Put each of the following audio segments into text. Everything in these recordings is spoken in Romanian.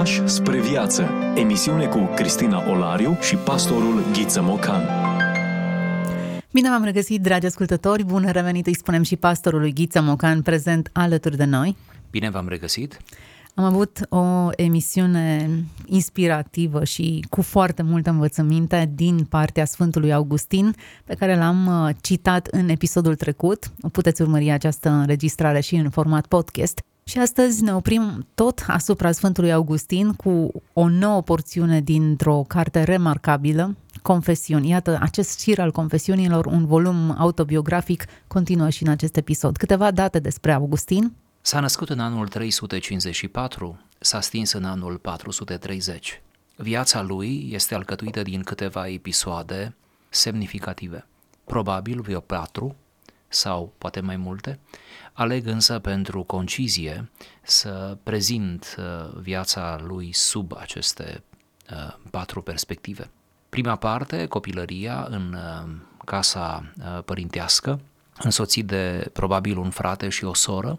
Pași spre viață. Emisiune cu Cristina Olariu și pastorul Ghiță Mocan. Bine v-am regăsit, dragi ascultători! Bun revenit, îi spunem și pastorului Ghiță Mocan, prezent alături de noi. Bine v-am regăsit! Am avut o emisiune inspirativă și cu foarte multă învățăminte din partea Sfântului Augustin, pe care l-am uh, citat în episodul trecut. Puteți urmări această înregistrare și în format podcast. Și astăzi ne oprim tot asupra Sfântului Augustin cu o nouă porțiune dintr-o carte remarcabilă, Confesiuni. Iată, acest șir al confesiunilor, un volum autobiografic, continuă și în acest episod. Câteva date despre Augustin. S-a născut în anul 354, s-a stins în anul 430. Viața lui este alcătuită din câteva episoade semnificative. Probabil vreo patru sau poate mai multe, Aleg însă pentru concizie să prezint uh, viața lui sub aceste uh, patru perspective. Prima parte, copilăria în uh, casa părintească, însoțit de probabil un frate și o soră,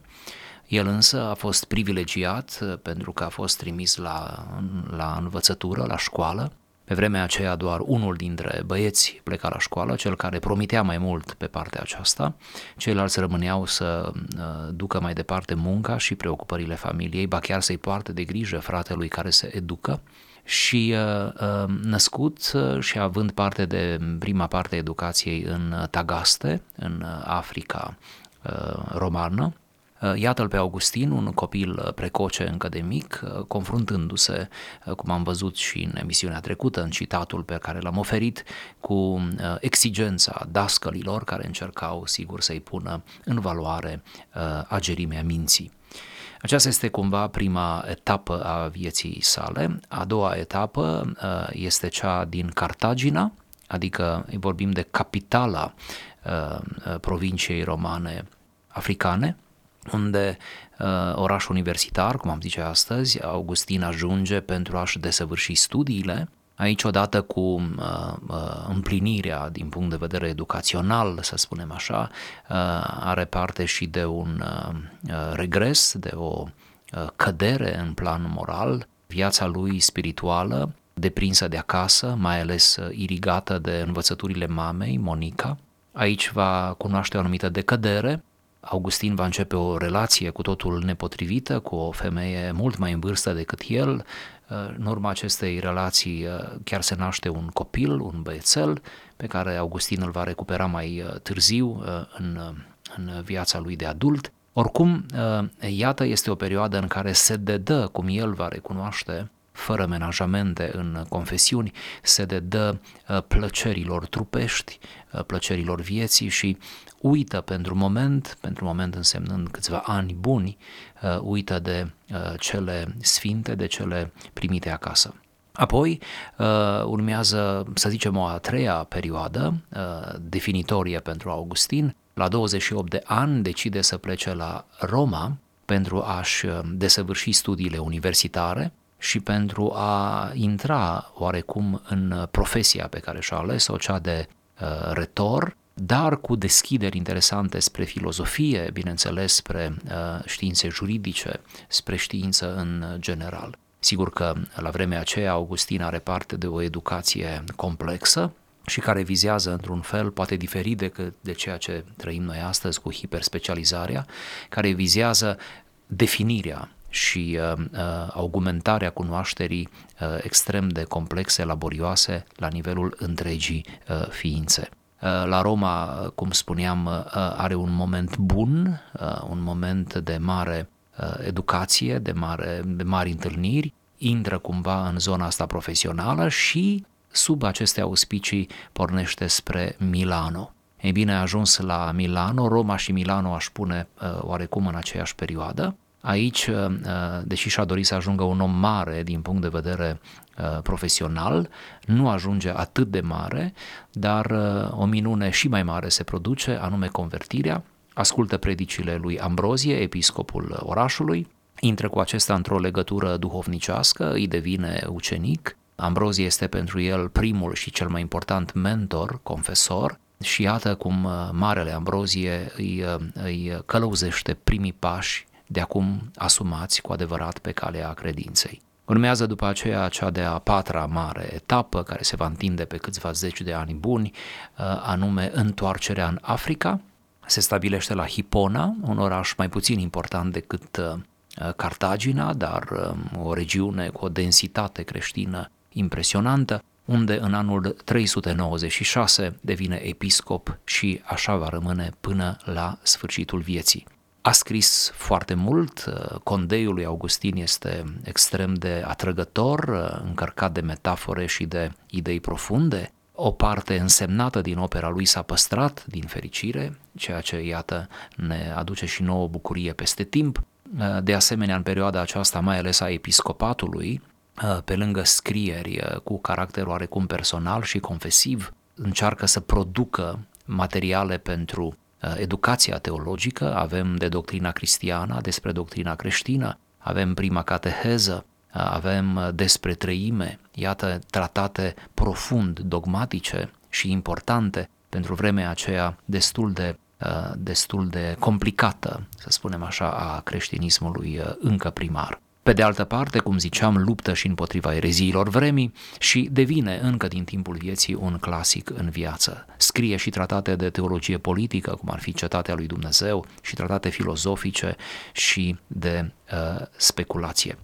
el însă a fost privilegiat pentru că a fost trimis la, la învățătură, la școală, pe vremea aceea doar unul dintre băieți pleca la școală, cel care promitea mai mult pe partea aceasta, ceilalți rămâneau să uh, ducă mai departe munca și preocupările familiei, ba chiar să-i poartă de grijă fratelui care se educă. Și uh, uh, născut și având parte de prima parte a educației în Tagaste, în Africa romană, Uh, iată-l pe Augustin, un copil uh, precoce încă de mic, uh, confruntându-se, cum am văzut și în emisiunea trecută, în citatul pe care l-am oferit, cu exigența dascălilor care încercau, sigur, să-i pună în valoare agerimea minții. Aceasta este cumva prima etapă a vieții sale. A doua etapă este cea din Cartagina, adică vorbim de capitala provinciei romane africane, unde uh, oraș universitar, cum am zice astăzi, Augustin ajunge pentru a-și desăvârși studiile, aici odată cu uh, uh, împlinirea din punct de vedere educațional, să spunem așa, uh, are parte și de un uh, uh regres, de o uh, cădere în plan moral, viața lui spirituală, deprinsă de acasă, mai ales uh, irigată de învățăturile mamei, Monica. Aici va cunoaște o anumită decădere, Augustin va începe o relație cu totul nepotrivită cu o femeie mult mai în vârstă decât el. În urma acestei relații chiar se naște un copil, un băiețel, pe care Augustin îl va recupera mai târziu în, în viața lui de adult. Oricum, iată, este o perioadă în care se dedă, cum el va recunoaște, fără menajamente în confesiuni, se dedă plăcerilor trupești, plăcerilor vieții și uită pentru moment, pentru moment însemnând câțiva ani buni, uh, uită de uh, cele sfinte, de cele primite acasă. Apoi uh, urmează, să zicem, o a treia perioadă definitorie pentru Augustin. La 28 de ani decide să plece la Roma pentru a-și desăvârși studiile universitare și pentru a intra oarecum în profesia pe care și-a ales-o, cea de retor, dar cu deschideri interesante spre filozofie, bineînțeles, spre uh, științe juridice, spre știință în general. Sigur că la vremea aceea Augustin are parte de o educație complexă și care vizează într-un fel, poate diferit decât de ceea ce trăim noi astăzi cu hiperspecializarea, care vizează definirea și uh, uh, augmentarea cunoașterii uh, extrem de complexe, laborioase la nivelul întregii uh, ființe. Uh, la Roma, cum spuneam, uh, are un moment bun, uh, un moment de mare educație, de, mare, de mari întâlniri, intră cumva în zona asta profesională și sub aceste auspicii pornește spre Milano. Ei bine, a ajuns la Milano, Roma și Milano aș pune oarecum în aceeași perioadă. Aici, deși și-a dorit să ajungă un om mare din punct de vedere Uh, profesional, nu ajunge atât de mare, dar uh, o minune și mai mare se produce, anume convertirea, ascultă predicile lui Ambrozie, episcopul orașului, intră cu acesta într-o legătură duhovnicească, îi devine ucenic, Ambrozie este pentru el primul și cel mai important mentor, confesor, și iată cum uh, Marele Ambrozie îi, îi călăuzește primii pași de acum asumați cu adevărat pe calea credinței. Urmează după aceea cea de-a patra mare etapă, care se va întinde pe câțiva zeci de ani buni, uh, anume întoarcerea în Africa. Se stabilește la Hipona, un oraș mai puțin important decât uh, Cartagina, dar um, o regiune cu o densitate creștină impresionantă, unde în anul 396 devine episcop și așa va rămâne până la sfârșitul vieții. A scris foarte mult, condeiul lui Augustin este extrem de atrăgător, încărcat de metafore și de idei profunde. O parte însemnată din opera lui s-a păstrat, din fericire, ceea ce, iată, ne aduce și nouă bucurie peste timp. De asemenea, în perioada aceasta, mai ales a episcopatului, pe lângă scrieri cu caracter oarecum personal și confesiv, încearcă să producă materiale pentru Uh, educația teologică, avem de doctrina cristiană, despre doctrina creștină, avem prima cateheză, uh, avem uh, despre treime, iată tratate profund dogmatice și importante pentru vremea aceea destul de destul de complicată, să spunem așa, a creștinismului încă primar. Pe de altă parte, cum ziceam, luptă și împotriva ereziilor vremii și devine încă din timpul vieții un clasic în viață. Scrie și tratate de teologie politică, cum ar fi Cetatea lui Dumnezeu, și tratate filozofice și de uh, speculație.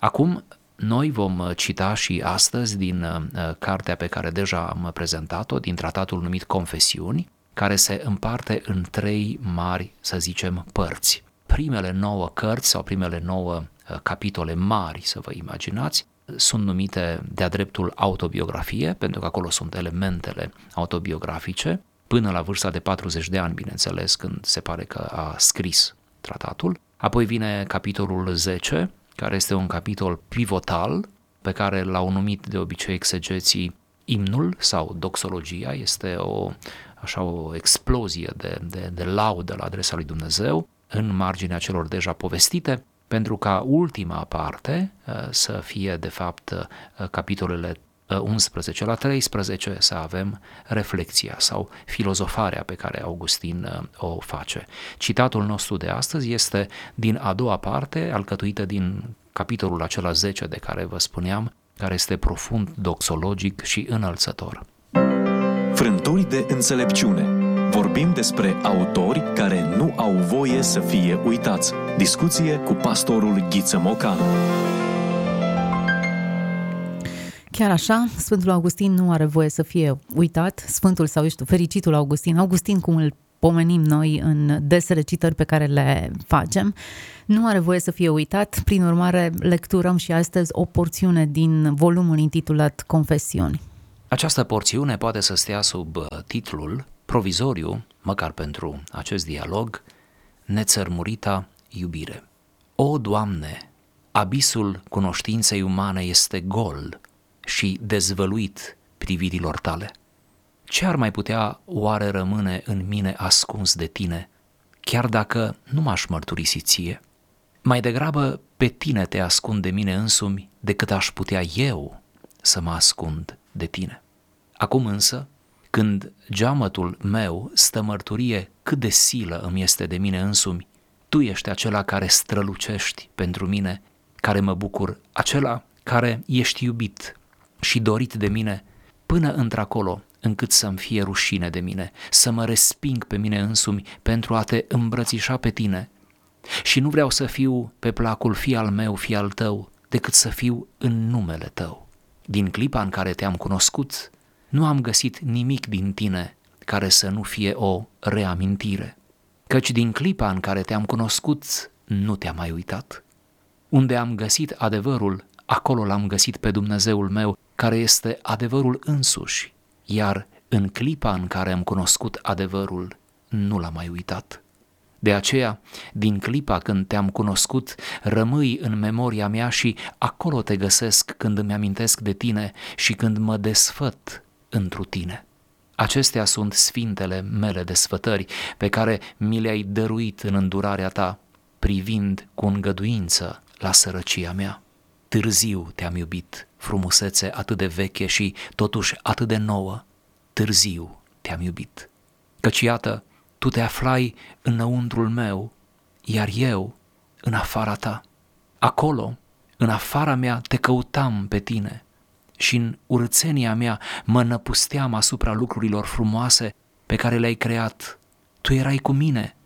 Acum, noi vom cita și astăzi din uh, cartea pe care deja am prezentat-o, din tratatul numit Confesiuni, care se împarte în trei mari, să zicem, părți. Primele nouă cărți sau primele nouă Uh, capitole mari, să vă imaginați, sunt numite de-a dreptul autobiografie, pentru că acolo sunt elementele autobiografice, până la vârsta de 40 de ani, bineînțeles, când se pare că a scris tratatul. Apoi vine capitolul 10, care este un capitol pivotal, pe care l-au numit de obicei exegeții imnul sau doxologia, este o, așa o explozie de, de, de laudă la adresa lui Dumnezeu în marginea celor deja povestite pentru ca ultima parte uh, să fie, de fapt, uh, capitolele 11 uh, la 13 să avem reflexia sau filozofarea pe care Augustin o face. Citatul nostru de astăzi este din a doua parte, alcătuită din capitolul acela 10 de care vă spuneam, care este profund doxologic și înălțător. Frânturi de înțelepciune Vorbim despre autori care nu au voie să fie uitați. Discuție cu pastorul Ghiță Mocan. Chiar așa, Sfântul Augustin nu are voie să fie uitat. Sfântul sau, știu, fericitul Augustin, Augustin cum îl pomenim noi în desele citări pe care le facem, nu are voie să fie uitat. Prin urmare, lecturăm și astăzi o porțiune din volumul intitulat Confesiuni. Această porțiune poate să stea sub uh, titlul provizoriu, măcar pentru acest dialog, nețărmurita iubire. O, Doamne, abisul cunoștinței umane este gol și dezvăluit privirilor tale. Ce ar mai putea oare rămâne în mine ascuns de tine, chiar dacă nu m-aș mărturisi ție? Mai degrabă pe tine te ascund de mine însumi decât aș putea eu să mă ascund de tine. Acum însă, când geamătul meu stă mărturie cât de silă îmi este de mine însumi, tu ești acela care strălucești pentru mine, care mă bucur, acela care ești iubit și dorit de mine până într-acolo încât să-mi fie rușine de mine, să mă resping pe mine însumi pentru a te îmbrățișa pe tine. Și nu vreau să fiu pe placul fi al meu, fi al tău, decât să fiu în numele tău. Din clipa în care te-am cunoscut, nu am găsit nimic din tine care să nu fie o reamintire, căci din clipa în care te-am cunoscut, nu te-am mai uitat. Unde am găsit adevărul, acolo l-am găsit pe Dumnezeul meu, care este adevărul însuși, iar în clipa în care am cunoscut adevărul, nu l-am mai uitat. De aceea, din clipa când te-am cunoscut, rămâi în memoria mea și acolo te găsesc când îmi amintesc de tine și când mă desfăt întru tine. Acestea sunt sfintele mele desfătări pe care mi le-ai dăruit în îndurarea ta, privind cu îngăduință la sărăcia mea. Târziu te-am iubit, frumusețe atât de veche și totuși atât de nouă. Târziu te-am iubit. Căci iată, tu te aflai înăuntrul meu, iar eu în afara ta. Acolo, În afara mea te căutam pe tine și în urățenia mea mă năpusteam asupra lucrurilor frumoase pe care le-ai creat. Tu erai cu mine,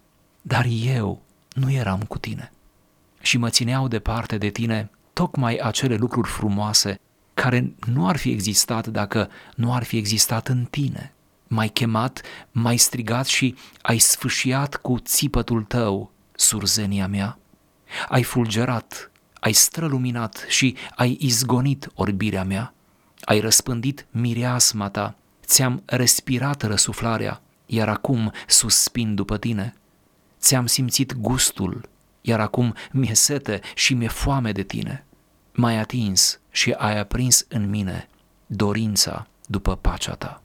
dar eu nu eram cu tine. Și mă țineau departe de tine tocmai acele lucruri frumoase care nu ar fi existat dacă nu ar fi existat în tine. M-ai chemat, m-ai strigat și ai sfâșiat cu țipătul tău surzenia mea. Ai fulgerat, ai străluminat și ai izgonit orbirea mea. Ai răspândit mireasma ta, ți-am respirat răsuflarea, iar acum suspin după tine. Ți-am simțit gustul, iar acum mi-e sete și mi-e foame de tine. M-ai atins și ai aprins în mine dorința după pacea ta.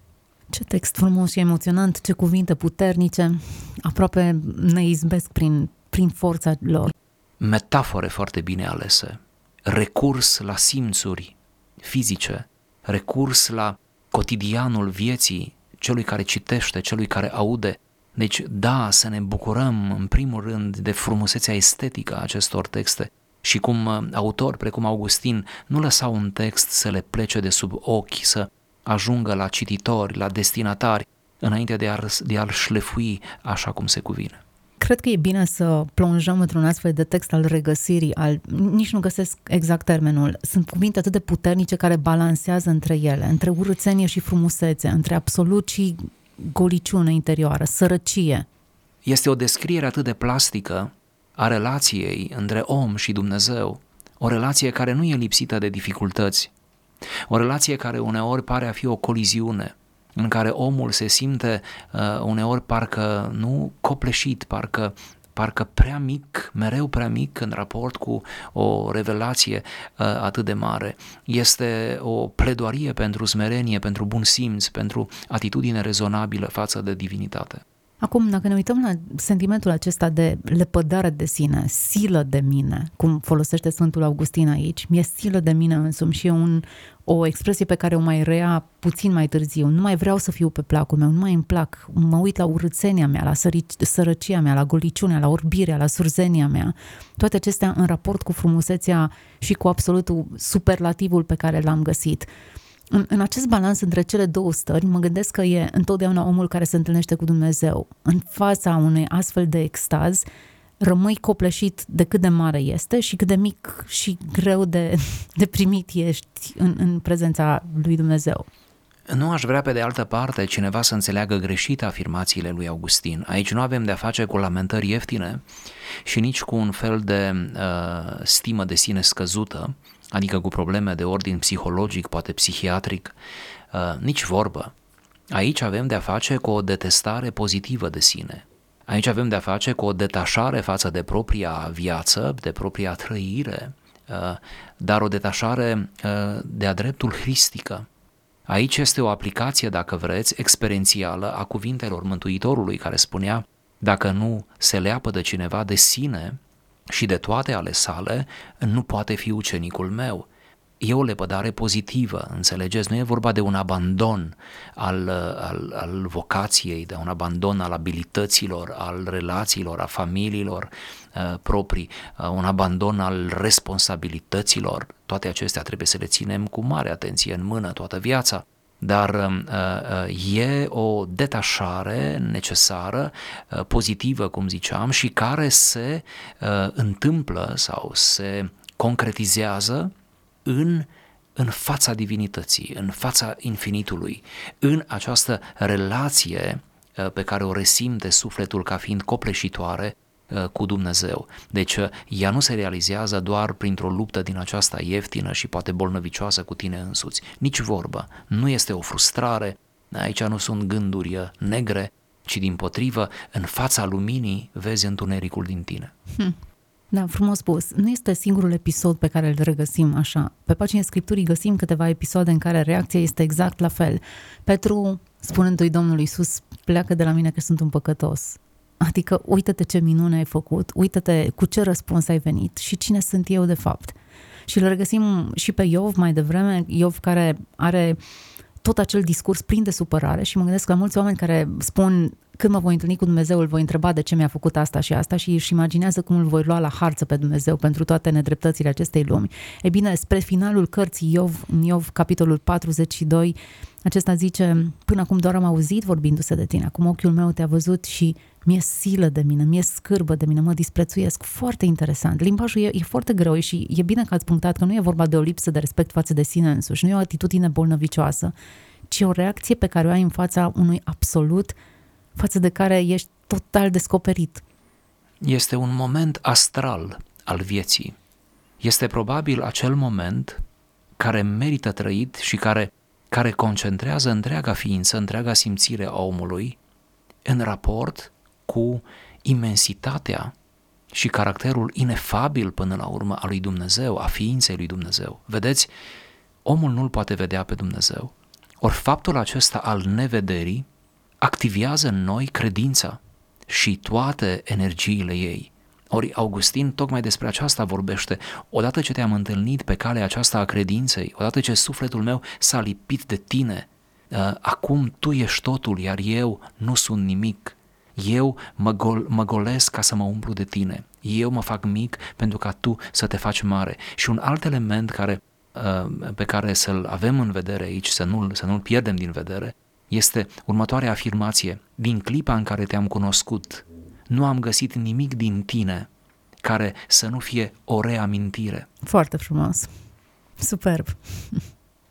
Ce text frumos și emoționant, ce cuvinte puternice, aproape ne izbesc prin, prin forța lor. Metafore foarte bine alese, recurs la simțuri fizice, recurs la cotidianul vieții celui care citește, celui care aude. Deci, da, să ne bucurăm în primul rând de frumusețea estetică a acestor texte și cum uh, autori precum Augustin nu lăsau un text să le plece de sub ochi, să ajungă la cititori, la destinatari, înainte de, a, de a-l șlefui așa cum se cuvine. Cred că e bine să plonjăm într-un astfel de text al regăsirii, al, nici nu găsesc exact termenul. Sunt cuvinte atât de puternice care balansează între ele, între urățenie și frumusețe, între absolut și goliciune interioară, sărăcie. Este o descriere atât de plastică a relației între om și Dumnezeu, o relație care nu e lipsită de dificultăți, o relație care uneori pare a fi o coliziune, în care omul se simte uh, uneori parcă nu copleșit, parcă parcă prea mic, mereu prea mic în raport cu o revelație uh, atât de mare. Este o pledoarie pentru smerenie, pentru bun simț, pentru atitudine rezonabilă față de divinitate. Acum, dacă ne uităm la sentimentul acesta de lepădare de sine, silă de mine, cum folosește Sfântul Augustin aici, mi-e silă de mine însumi și e un, o expresie pe care o mai rea puțin mai târziu. Nu mai vreau să fiu pe placul meu, nu mai îmi plac. Mă uit la urățenia mea, la sări- sărăcia mea, la goliciunea, la orbirea, la surzenia mea. Toate acestea în raport cu frumusețea și cu absolutul superlativul pe care l-am găsit în, în acest balans între cele două stări, mă gândesc că e întotdeauna omul care se întâlnește cu Dumnezeu. În fața unei astfel de extaz, rămâi copleșit de cât de mare este și cât de mic și greu de, de primit ești în, în prezența lui Dumnezeu. Nu aș vrea pe de altă parte cineva să înțeleagă greșit afirmațiile lui Augustin. Aici nu avem de-a face cu lamentări ieftine și nici cu un fel de uh, stimă de sine scăzută, adică cu probleme de ordin psihologic, poate psihiatric, uh, nici vorbă. Aici avem de-a face cu o detestare pozitivă de sine. Aici avem de-a face cu o detașare față de propria viață, de propria trăire, uh, dar o detașare uh, de-a dreptul hristică. Aici este o aplicație, dacă vreți, experiențială a cuvintelor Mântuitorului, care spunea, dacă nu se leapă de cineva de sine, și de toate ale sale, nu poate fi ucenicul meu. E o lepădare pozitivă, înțelegeți? Nu e vorba de un abandon al, al, al vocației, de un abandon al abilităților, al relațiilor, a familiilor uh, proprii, uh, un abandon al responsabilităților. Toate acestea trebuie să le ținem cu mare atenție în mână toată viața dar uh, uh, e o detașare necesară, uh, pozitivă, cum ziceam, și care se întâmplă sau se concretizează în în fața divinității, în fața infinitului, în această relație pe care o resimte sufletul ca fiind copleșitoare Uh, cu Dumnezeu. Deci uh, ea nu se realizează doar printr-o luptă din aceasta ieftină și poate bolnăvicioasă cu tine însuți. Nici vorbă. Nu este o frustrare, aici nu sunt gânduri uh, negre, ci din potrivă, în fața luminii vezi întunericul din tine. Hm. Da, frumos spus. Nu este singurul episod pe care îl regăsim așa. Pe pagina Scripturii găsim câteva episoade în care reacția este exact la fel. Petru, spunându-i Domnului Iisus, pleacă de la mine că sunt un păcătos. Adică uită-te ce minune ai făcut, uită-te cu ce răspuns ai venit și cine sunt eu de fapt. Și îl regăsim și pe Iov mai devreme, Iov care are tot acel discurs plin de supărare și mă gândesc la mulți oameni care spun când mă voi întâlni cu Dumnezeu, îl voi întreba de ce mi-a făcut asta și asta și își imaginează cum îl voi lua la harță pe Dumnezeu pentru toate nedreptățile acestei lumi. E bine, spre finalul cărții Iov, în Iov, capitolul 42, acesta zice, până acum doar am auzit vorbindu-se de tine, acum ochiul meu te-a văzut și mi-e silă de mine, mi-e scârbă de mine, mă disprețuiesc. Foarte interesant. Limbajul e, e foarte greu și e bine că ați punctat că nu e vorba de o lipsă de respect față de sine însuși, nu e o atitudine bolnăvicioasă, ci o reacție pe care o ai în fața unui absolut față de care ești total descoperit. Este un moment astral al vieții. Este probabil acel moment care merită trăit și care, care concentrează întreaga ființă, întreaga simțire a omului în raport cu imensitatea și caracterul inefabil până la urmă al lui Dumnezeu, a ființei lui Dumnezeu. Vedeți, omul nu-l poate vedea pe Dumnezeu. Ori faptul acesta al nevederii activează în noi credința și toate energiile ei. Ori Augustin tocmai despre aceasta vorbește. Odată ce te-am întâlnit pe calea aceasta a credinței, odată ce sufletul meu s-a lipit de tine, uh, acum tu ești totul, iar eu nu sunt nimic. Eu mă, gol, mă golesc ca să mă umplu de tine. Eu mă fac mic pentru ca tu să te faci mare. Și un alt element care, uh, pe care să-l avem în vedere aici, să nu-l, să nu-l pierdem din vedere, este următoarea afirmație. Din clipa în care te-am cunoscut, nu am găsit nimic din tine care să nu fie o reamintire. Foarte frumos. Superb.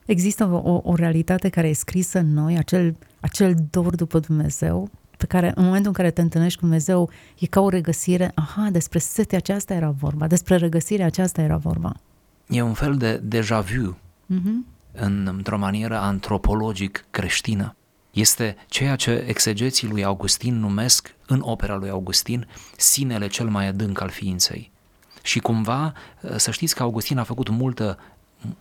Există o, o realitate care e scrisă în noi, acel, acel dor după Dumnezeu, pe care în momentul în care te întâlnești cu Dumnezeu e ca o regăsire, aha, despre setea aceasta era vorba, despre regăsirea aceasta era vorba. E un fel de deja vu, uh-huh. în, într-o manieră antropologic creștină. Este ceea ce exegeții lui Augustin numesc în opera lui Augustin sinele cel mai adânc al ființei. Și cumva, să știți că Augustin a făcut multă,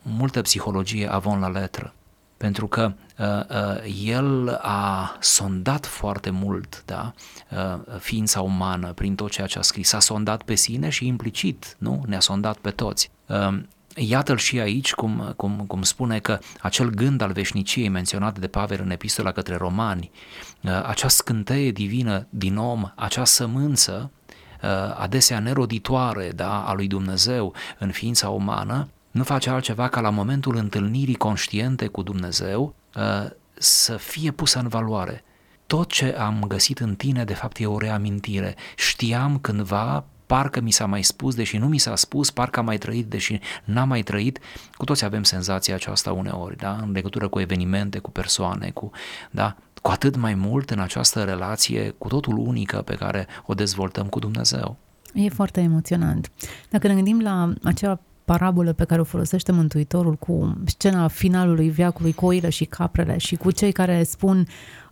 multă psihologie avon la letră pentru că uh, uh, el a sondat foarte mult da, uh, ființa umană prin tot ceea ce a scris. A sondat pe sine și implicit, nu? Ne-a sondat pe toți. Uh, Iată-l și aici cum, cum, cum spune că acel gând al veșniciei menționat de Pavel în epistola către romani, uh, acea scânteie divină din om, acea sămânță, uh, adesea neroditoare da, a lui Dumnezeu în ființa umană, nu face altceva ca la momentul întâlnirii conștiente cu Dumnezeu uh, să fie pusă în valoare. Tot ce am găsit în tine, de fapt, e o reamintire. Știam cândva, parcă mi s-a mai spus, deși nu mi s-a spus, parcă am mai trăit, deși n-am mai trăit. Cu toți avem senzația aceasta uneori, da? în legătură cu evenimente, cu persoane, cu, da? cu atât mai mult în această relație cu totul unică pe care o dezvoltăm cu Dumnezeu. E foarte emoționant. Dacă ne gândim la acea parabolă pe care o folosește Mântuitorul cu scena finalului viacului cu oile și caprele și cu cei care spun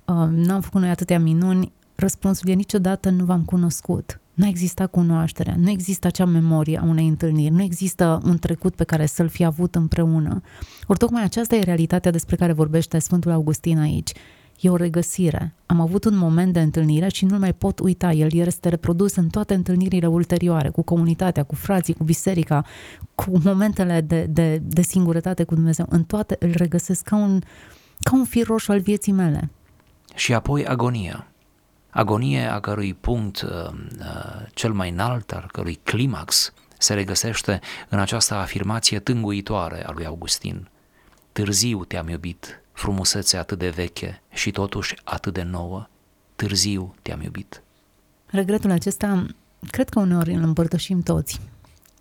uh, n-am făcut noi atâtea minuni, răspunsul e niciodată nu v-am cunoscut. Nu există cunoașterea, nu există acea memorie a unei întâlniri, nu există un trecut pe care să-l fi avut împreună. Ori tocmai aceasta e realitatea despre care vorbește Sfântul Augustin aici. E o regăsire. Am avut un moment de întâlnire și nu mai pot uita. El este reprodus în toate întâlnirile ulterioare, cu comunitatea, cu frații, cu biserica, cu momentele de, de, de singurătate cu Dumnezeu. În toate îl regăsesc ca un, ca un fir roșu al vieții mele. Și apoi agonia. Agonie a cărui punct uh, uh, cel mai înalt, al cărui climax, se regăsește în această afirmație tânguitoare a lui Augustin. Târziu te-am iubit, frumusețe atât de veche și totuși atât de nouă. Târziu te-am iubit. Regretul acesta, cred că uneori îl împărtășim toți.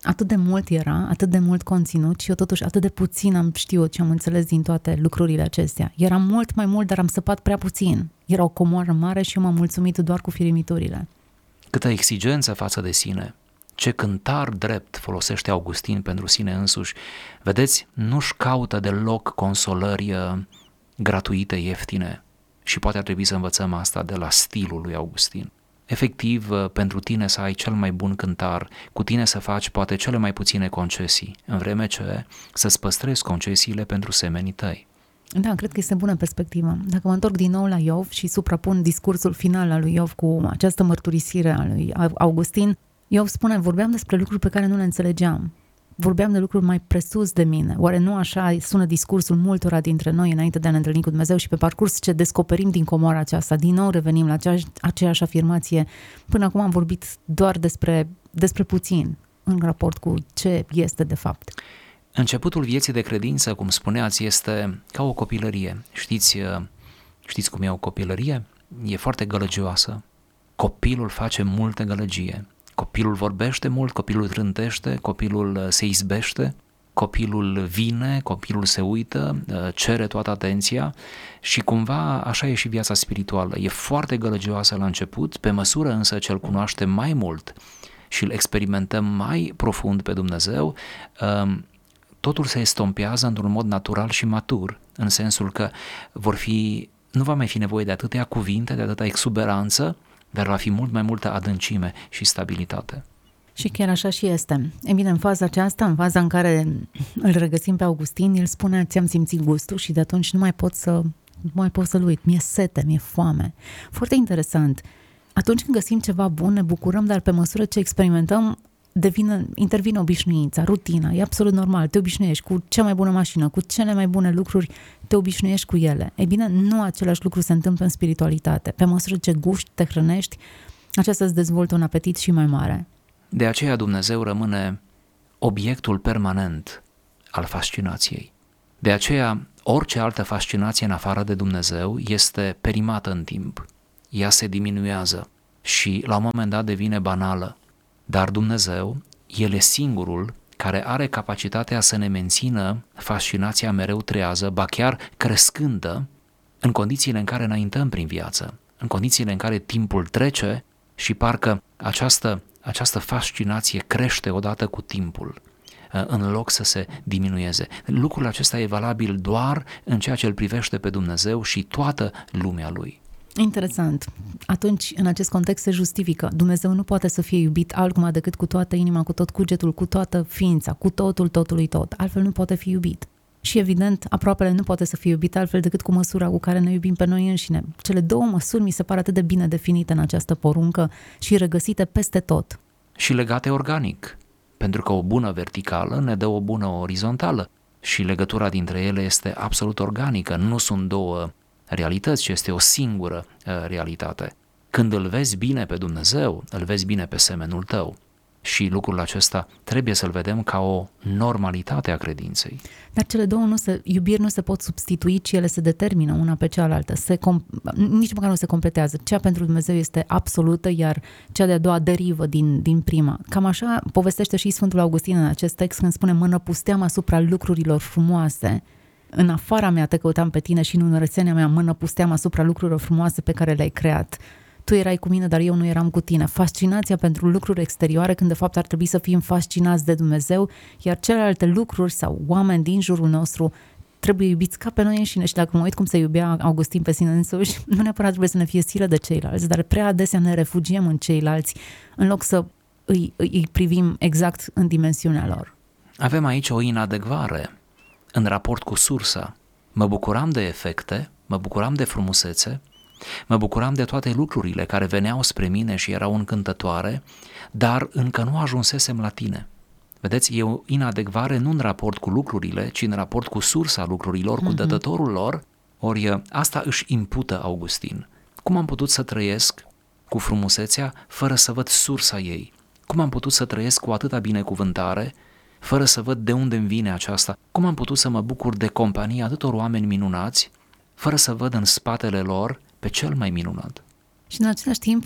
Atât de mult era, atât de mult conținut și eu totuși atât de puțin am știut și am înțeles din toate lucrurile acestea. Era mult mai mult, dar am săpat prea puțin. Era o comoară mare și eu m-am mulțumit doar cu firimiturile. Câtă exigență față de sine, ce cântar drept folosește Augustin pentru sine însuși. Vedeți, nu-și caută deloc consolări uh, gratuite, ieftine. Și poate ar trebui să învățăm asta de la stilul lui Augustin. Efectiv, uh, pentru tine să ai cel mai bun cântar, cu tine să faci poate cele mai puține concesii, în vreme ce să-ți păstrezi concesiile pentru semenii tăi. Da, cred că este bună perspectivă. Dacă mă întorc din nou la Iov și suprapun discursul final al lui Iov cu această mărturisire a lui Augustin, Iov spune, vorbeam despre lucruri pe care nu le înțelegeam. Vorbeam de lucruri mai presus de mine. Oare nu așa sună discursul multora dintre noi înainte de a ne întâlni cu Dumnezeu și pe parcurs ce descoperim din comora aceasta? Din nou revenim la aceeași, aceeași afirmație. Până acum am vorbit doar despre, despre puțin în raport cu ce este de fapt. Începutul vieții de credință, cum spuneați, este ca o copilărie. Știți, știți cum e o copilărie? E foarte gălăgioasă. Copilul face multă gălăgie Copilul vorbește mult, copilul trântește, copilul uh, se izbește, copilul vine, copilul se uită, uh, cere toată atenția și cumva așa e și viața spirituală. E foarte gălăgioasă la început, pe măsură însă ce îl cunoaște mai mult și îl experimentăm mai profund pe Dumnezeu, um, totul se estompează într-un mod natural și matur, în sensul că vor fi, nu va mai fi nevoie de atâtea cuvinte, de atâta exuberanță, dar va fi mult mai multă adâncime și stabilitate. Și chiar așa și este. E bine, în faza aceasta, în faza în care îl regăsim pe Augustin, el spune, ți-am simțit gustul și de atunci nu mai pot să nu mai pot să-l uit. Mi-e sete, mi-e foame. Foarte interesant. Atunci când găsim ceva bun, ne bucurăm, dar pe măsură ce experimentăm, devine, intervine obișnuința, rutina, e absolut normal, te obișnuiești cu cea mai bună mașină, cu cele mai bune lucruri, te obișnuiești cu ele. Ei bine, nu același lucru se întâmplă în spiritualitate. Pe măsură ce guști, te hrănești, aceasta îți dezvoltă un apetit și mai mare. De aceea Dumnezeu rămâne obiectul permanent al fascinației. De aceea, orice altă fascinație în afară de Dumnezeu este perimată în timp. Ea se diminuează și la un moment dat devine banală. Dar Dumnezeu, El e singurul care are capacitatea să ne mențină fascinația mereu trează, ba chiar crescândă, în condițiile în care înaintăm prin viață, în condițiile în care timpul trece și parcă această, această fascinație crește odată cu timpul în loc să se diminueze. Lucrul acesta e valabil doar în ceea ce îl privește pe Dumnezeu și toată lumea lui. Interesant. Atunci, în acest context, se justifică. Dumnezeu nu poate să fie iubit altcumva decât cu toată inima, cu tot cugetul, cu toată ființa, cu totul, totului tot. Altfel nu poate fi iubit. Și evident, aproapele nu poate să fie iubit altfel decât cu măsura cu care ne iubim pe noi înșine. Cele două măsuri mi se par atât de bine definite în această poruncă și regăsite peste tot. Și legate organic, pentru că o bună verticală ne dă o bună orizontală și legătura dintre ele este absolut organică, nu sunt două realități, ci este o singură uh, realitate. Când îl vezi bine pe Dumnezeu, îl vezi bine pe semenul tău. Și lucrul acesta trebuie să-l vedem ca o normalitate a credinței. Dar cele două nu se, iubiri nu se pot substitui, ci ele se determină una pe cealaltă. Se com, nici măcar nu se completează. Cea pentru Dumnezeu este absolută, iar cea de-a doua derivă din, din prima. Cam așa povestește și Sfântul Augustin în acest text când spune mă năpusteam asupra lucrurilor frumoase în afara mea te căutam pe tine și în înărățenia mea mă năpusteam asupra lucrurilor frumoase pe care le-ai creat. Tu erai cu mine, dar eu nu eram cu tine. Fascinația pentru lucruri exterioare, când de fapt ar trebui să fim fascinați de Dumnezeu, iar celelalte lucruri sau oameni din jurul nostru trebuie iubiți ca pe noi înșine și dacă mă uit cum se iubea Augustin pe sine însuși, nu neapărat trebuie să ne fie silă de ceilalți, dar prea adesea ne refugiem în ceilalți în loc să îi, îi privim exact în dimensiunea lor. Avem aici o inadecvare în raport cu sursa. Mă bucuram de efecte, mă bucuram de frumusețe, mă bucuram de toate lucrurile care veneau spre mine și erau încântătoare, dar încă nu ajunsesem la tine. Vedeți, e o inadecvare nu în raport cu lucrurile, ci în raport cu sursa lucrurilor, cu mhm. dătătorul lor, ori asta își impută Augustin. Cum am putut să trăiesc cu frumusețea fără să văd sursa ei? Cum am putut să trăiesc cu atâta binecuvântare fără să văd de unde îmi vine aceasta. Cum am putut să mă bucur de compania atâtor oameni minunați, fără să văd în spatele lor pe cel mai minunat? Și în același timp,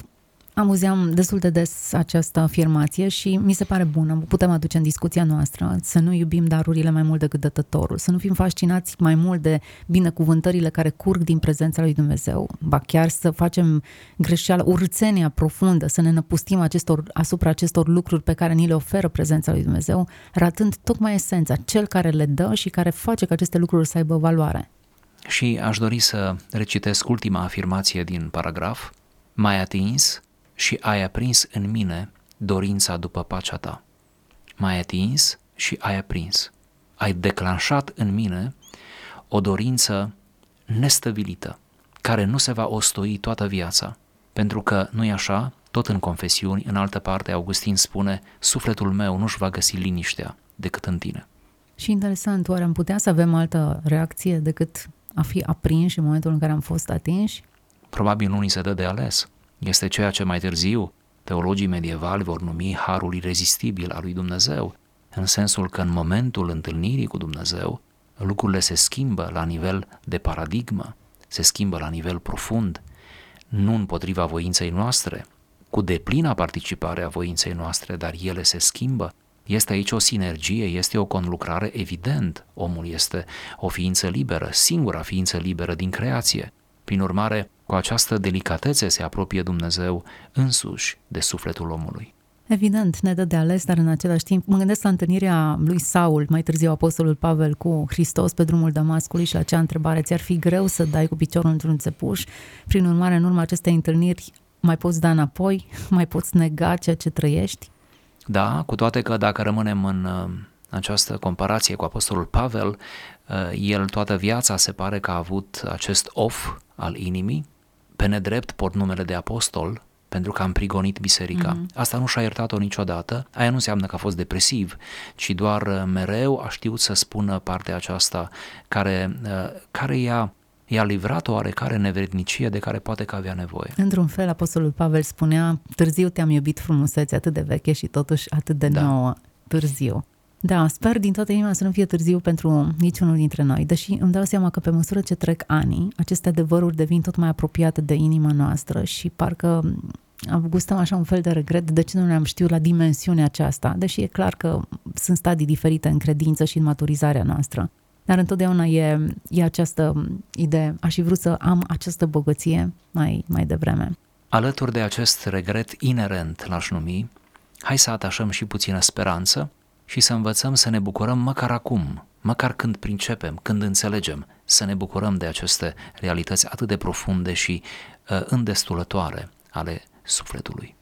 Amuzeam destul de des această afirmație și mi se pare bună. Putem aduce în discuția noastră să nu iubim darurile mai mult decât dătătorul, să nu fim fascinați mai mult de binecuvântările care curg din prezența lui Dumnezeu, ba chiar să facem greșeală, urțenia profundă, să ne năpustim acestor, asupra acestor lucruri pe care ni le oferă prezența lui Dumnezeu, ratând tocmai esența, cel care le dă și care face ca aceste lucruri să aibă valoare. Și aș dori să recitesc ultima afirmație din paragraf. Mai atins și ai aprins în mine dorința după pacea ta. M-ai atins și ai aprins. Ai declanșat în mine o dorință nestăvilită, care nu se va ostoi toată viața, pentru că, nu-i așa, tot în confesiuni, în altă parte, Augustin spune, sufletul meu nu-și va găsi liniștea decât în tine. Și interesant, oare am putea să avem altă reacție decât a fi aprinși în momentul în care am fost atinși? Probabil nu ni se dă de ales. Este ceea ce mai târziu teologii medievali vor numi harul irezistibil al lui Dumnezeu, în sensul că în momentul întâlnirii cu Dumnezeu, lucrurile se schimbă la nivel de paradigmă, se schimbă la nivel profund, nu împotriva voinței noastre, cu deplina participare a voinței noastre, dar ele se schimbă. Este aici o sinergie, este o conlucrare evident. Omul este o ființă liberă, singura ființă liberă din creație. Prin urmare, cu această delicatețe se apropie Dumnezeu însuși de sufletul omului. Evident, ne dă de ales, dar în același timp mă gândesc la întâlnirea lui Saul, mai târziu apostolul Pavel cu Hristos pe drumul Damascului și la acea întrebare, ți-ar fi greu să dai cu piciorul într-un țepuș? Prin urmare, în urma acestei întâlniri, mai poți da înapoi? Mai poți nega ceea ce trăiești? Da, cu toate că dacă rămânem în uh, această comparație cu apostolul Pavel, uh, el toată viața se pare că a avut acest off al inimii, pe nedrept pot numele de apostol, pentru că am prigonit biserica. Mm-hmm. Asta nu și-a iertat-o niciodată. Aia nu înseamnă că a fost depresiv, ci doar uh, mereu a știut să spună partea aceasta care, uh, care i-a, i-a livrat o oarecare nevrednicie de care poate că avea nevoie. Într-un fel, Apostolul Pavel spunea, târziu te-am iubit frumusețe atât de veche și totuși atât de da. nouă, târziu. Da, sper din toată inima să nu fie târziu pentru niciunul dintre noi, deși îmi dau seama că pe măsură ce trec ani, aceste adevăruri devin tot mai apropiate de inima noastră și parcă gustăm așa un fel de regret de ce nu ne-am știut la dimensiunea aceasta, deși e clar că sunt stadii diferite în credință și în maturizarea noastră. Dar întotdeauna e, e această idee, aș fi vrut să am această bogăție mai, mai devreme. Alături de acest regret inerent, l-aș numi, hai să atașăm și puțină speranță și să învățăm să ne bucurăm măcar acum, măcar când pricepem, când înțelegem, să ne bucurăm de aceste realități atât de profunde și uh, îndestulătoare ale sufletului.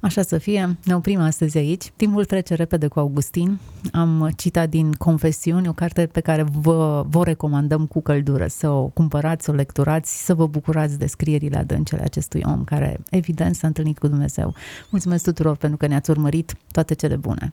Așa să fie, ne oprim astăzi aici. Timpul trece repede cu Augustin. Am citat din Confesiuni, o carte pe care vă, vă recomandăm cu căldură să o cumpărați, să o lecturați, să vă bucurați de scrierile adâncele acestui om care, evident, s-a întâlnit cu Dumnezeu. Mulțumesc tuturor pentru că ne-ați urmărit. Toate cele bune!